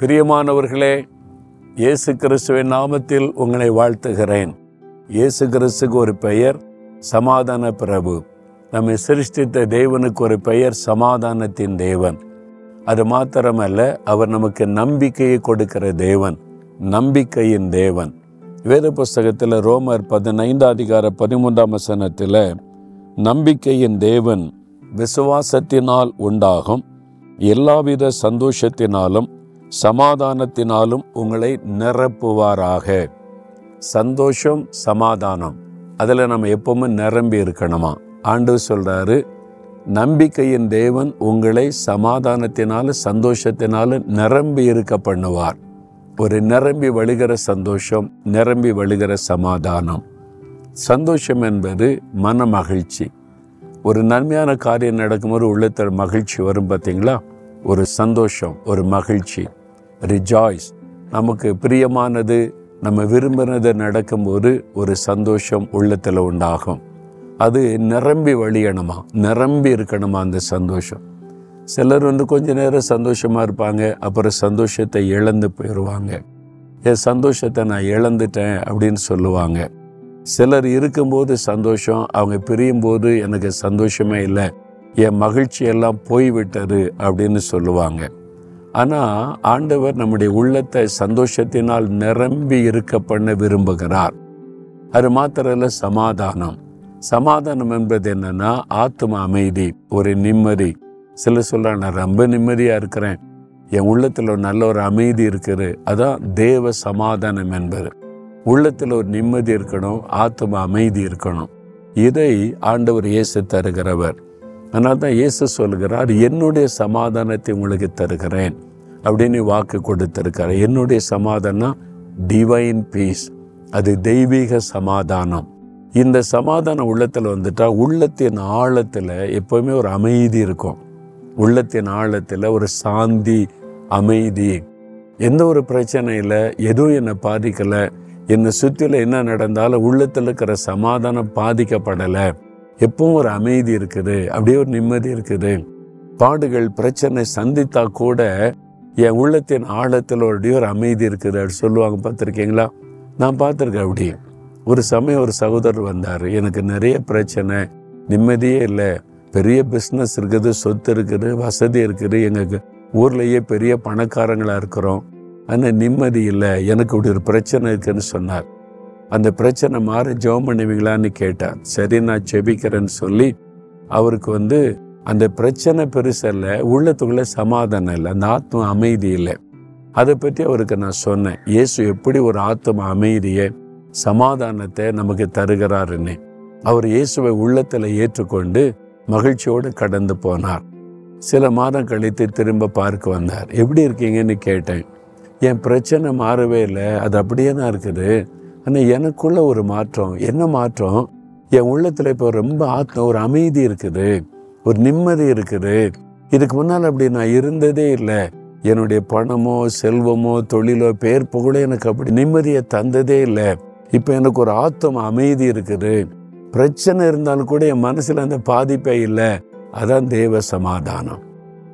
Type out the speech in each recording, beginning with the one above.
பிரியமானவர்களே இயேசு கிறிஸ்துவின் நாமத்தில் உங்களை வாழ்த்துகிறேன். இயேசு கிறிஸ்துக்கு ஒரு பெயர் சமாதான பிரபு. நம்மை சிருஷ்டித்த தேவனுக்கு ஒரு பெயர் சமாதானத்தின் தேவன். அது மாத்திரமல்ல அவர் நமக்கு நம்பிக்கையை கொடுக்கிற தேவன் நம்பிக்கையின் தேவன். வேத புஸ்தகத்தில் ரோமர் பதினைந்து அதிகார பதிமூன்றாம் வசனத்தில் நம்பிக்கையின் தேவன் விசுவாசத்தினால் உண்டாகும் எல்லாவித சந்தோஷத்தினாலும் சமாதானத்தினாலும் உங்களை நிரப்புவாராக. சந்தோஷம் சமாதானம். அதில் நம்ம எப்பவுமே நிரம்பி இருக்கணுமா? ஆண்டு சொல்கிறாரு நம்பிக்கையின் தேவன் உங்களை சமாதானத்தினால சந்தோஷத்தினால நிரம்பி இருக்க பண்ணுவார். ஒரு நிரம்பி வழிகிற சந்தோஷம் நிரம்பி வழிகிற சமாதானம். சந்தோஷம் என்பது மன மகிழ்ச்சி. ஒரு நன்மையான காரியம் நடக்கும்போது உள்ளத்தில் மகிழ்ச்சி வரும் பார்த்தீங்களா ஒரு சந்தோஷம் ஒரு மகிழ்ச்சி. ரிஜாய்ஸ் நமக்கு பிரியமானது நம்ம விரும்பினது நடக்கும்போது ஒரு சந்தோஷம் உள்ளத்தில் உண்டாகும். அது நிரம்பி வழியணுமா? நிரம்பி இருக்கணுமா அந்த சந்தோஷம்? சிலர் வந்து கொஞ்ச நேரம் சந்தோஷமாக இருப்பாங்க அப்புறம் சந்தோஷத்தை இழந்து போயிடுவாங்க என் சந்தோஷத்தை நான் இழந்துட்டேன் அப்படின்னு சொல்லுவாங்க. சிலர் இருக்கும்போது சந்தோஷம் அவங்க பிரியும்போது எனக்கு சந்தோஷமே இல்லை. என் மகிழ்ச்சி எல்லாம் போய்விட்டது அப்படின்னு சொல்லுவாங்க. ஆனால் ஆண்டவர் நம்முடைய உள்ளத்தை சந்தோஷத்தினால் நிரம்பி இருக்க பண்ண விரும்புகிறார். அது மாத்திரல்ல சமாதானம். சமாதானம் என்பது என்னன்னா ஆத்ம அமைதி ஒரு நிம்மதி. சில சொல்ல நான் ரொம்ப நிம்மதியாக இருக்கிறேன். என் உள்ளத்தில் ஒரு நல்ல ஒரு அமைதி இருக்குது. அதான் தேவ சமாதானம் என்பது. உள்ளத்தில் ஒரு நிம்மதி இருக்கணும் ஆத்ம அமைதி இருக்கணும். இதை ஆண்டவர் இயேசு தருகிறவர். அதனால தான் இயேசு சொல்கிறார் என்னுடைய சமாதானத்தை உங்களுக்கு தருகிறேன். அப்படின்னு வாக்கு கொடுத்திருக்கார். என்னுடைய சமாதானம் டிவைன் பீஸ் அது தெய்வீக சமாதானம். இந்த சமாதானம் உள்ளத்தில் வந்துட்டா உள்ளத்தின் ஆழத்தில் எப்போவுமே ஒரு அமைதி இருக்கும். உள்ளத்தின் ஆழத்தில் ஒரு சாந்தி அமைதி. எந்த ஒரு பிரச்சனையில் எதுவும் என்னை பாதிக்கலை. என்னை சுற்றில என்ன நடந்தாலும் உள்ளத்தில் இருக்கிற சமாதானம் பாதிக்கப்படலை. எப்பவும் ஒரு அமைதி இருக்குது அப்படியே ஒரு நிம்மதி இருக்குது. பாடுகள் பிரச்சனை சந்தித்தா கூட என் உள்ளத்தின் ஆழத்தில் அப்படியே ஒரு அமைதி இருக்குது அப்படி சொல்லுவாங்க பார்த்துருக்கீங்களா? நான் பார்த்துருக்கேன் அப்படி. ஒரு சமயம் ஒரு சகோதரர் வந்தார் எனக்கு நிறைய பிரச்சனை நிம்மதியே இல்லை பெரிய பிஸ்னஸ் இருக்குது சொத்து இருக்குது வசதி இருக்குது எங்களுக்கு ஊர்லேயே பெரிய பணக்காரங்களாக இருக்கிறோம். ஆனால் நிம்மதி இல்லை எனக்கு இப்படி ஒரு பிரச்சனை இருக்குதுன்னு சொன்னார். அந்த பிரச்சனை மாற ஜெபம் பண்ணுவீங்களான்னு கேட்டார். சரி நான் செபிக்கிறேன்னு சொல்லி அவருக்கு வந்து அந்த பிரச்சனை பெருசல்ல உள்ளத்துக்குள்ளே சமாதானம் இல்லை அந்த ஆத்மா அமைதி இல்லை. அதை பற்றி அவருக்கு நான் சொன்னேன். இயேசு எப்படி ஒரு ஆத்ம அமைதியை சமாதானத்தை நமக்கு தருகிறாருன்னு. அவர் இயேசுவை உள்ளத்தில் ஏற்றுக்கொண்டு மகிழ்ச்சியோடு கடந்து போனார். சில மாதம் கழித்து திரும்ப பார்க்க வந்தார். எப்படி இருக்கீங்கன்னு கேட்டேன். என் பிரச்சனை மாறவே இல்லை அது அப்படியே தான் இருக்குது. ஆனால் எனக்குள்ள ஒரு மாற்றம். என்ன மாற்றம்? என் உள்ளத்தில் இப்போ ரொம்ப ஆத்ம ஒரு அமைதி இருக்குது. ஒரு நிம்மதி இருக்குது. இதுக்கு முன்னால் அப்படி நான் இருந்ததே இல்லை. என்னுடைய பணமோ செல்வமோ தொழிலோ பேர் புகழோ எனக்கு அப்படி நிம்மதியை தந்ததே இல்லை. இப்போ எனக்கு ஒரு ஆத்தம் அமைதி இருக்குது. பிரச்சனை இருந்தாலும் கூட என் மனசில் அந்த பாதிப்பே இல்லை. அதான் தேவ சமாதானம்.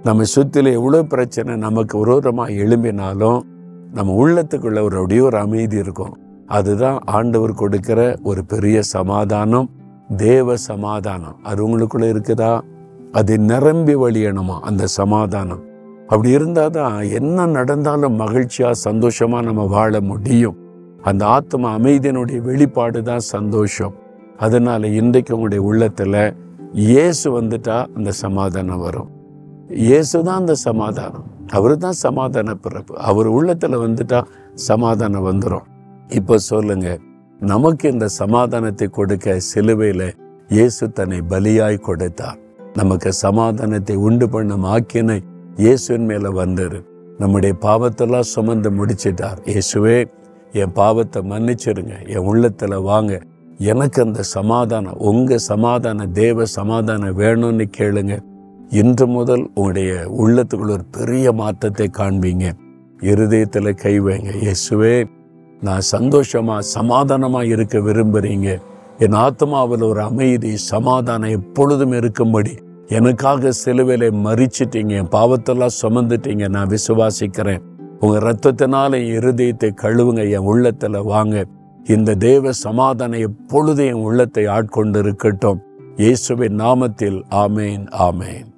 நம்ம சுற்றில எவ்வளோ பிரச்சனை நமக்கு விரோதமாக எழும்பினாலும் நம்ம உள்ளத்துக்குள்ள ஒரு அப்படியே ஒரு அமைதி இருக்கும். அதுதான் ஆண்டவர் கொடுக்கிற ஒரு பெரிய சமாதானம் தேவ சமாதானம். அது உங்களுக்குள்ள இருக்குதா? அது நிரம்பி வழியணுமா அந்த சமாதானம்? அப்படி இருந்தால் தான் என்ன நடந்தாலும் மகிழ்ச்சியா சந்தோஷமா நம்ம வாழ முடியும். அந்த ஆத்ம அமைதியினுடைய வெளிப்பாடு தான் சந்தோஷம். அதனால இன்றைக்கு உங்களுடைய உள்ளத்துல இயேசு வந்துட்டா அந்த சமாதானம் வரும். இயேசு தான் அந்த சமாதானம். அவர் தான் சமாதான பிறப்பு. அவர் உள்ளத்துல வந்துட்டா சமாதானம் வந்துடும் இப்போ சொல்லுங்க. நமக்கு இந்த சமாதானத்தை கொடுக்க சிலுவையில் இயேசு தன்னை பலியாய் கொடுத்தார். நமக்கு சமாதானத்தை உண்டு பண்ண ஆக்கினை இயேசுவின் மேலே வந்தார் நம்முடைய பாவத்தெல்லாம் சுமந்து முடிச்சிட்டார். இயேசுவே என் பாவத்தை மன்னிச்சிருங்க. என் உள்ளத்தில் வாங்க. எனக்கு அந்த சமாதானம் உங்கள் சமாதான தேவ சமாதானம் வேணும்னு கேளுங்க. இன்று முதல் உங்களுடைய உள்ளத்துக்குள்ள ஒரு பெரிய மாற்றத்தை காண்பீங்க. இருதயத்தில் கை வைங்க. இயேசுவே நான் சந்தோஷமா சமாதானமா இருக்க விரும்புறீங்க. என் ஆத்மாவில் ஒரு அமைதி சமாதானம் எப்பொழுதும் இருக்கும்படி எனக்காக சிலுவையில மறிச்சிட்டீங்க. என் பாவத்தெல்லாம் சுமந்துட்டீங்க. நான் விசுவாசிக்கிறேன். உங்க ரத்தத்தினால என் இருதயத்தை கழுவுங்க. என் உள்ளத்துல வாங்க. இந்த தேவ சமாதானம் எப்பொழுது என் உள்ளத்தை ஆட்கொண்டு இருக்கட்டும் இயேசுவின் நாமத்தில் ஆமேன் ஆமேன்.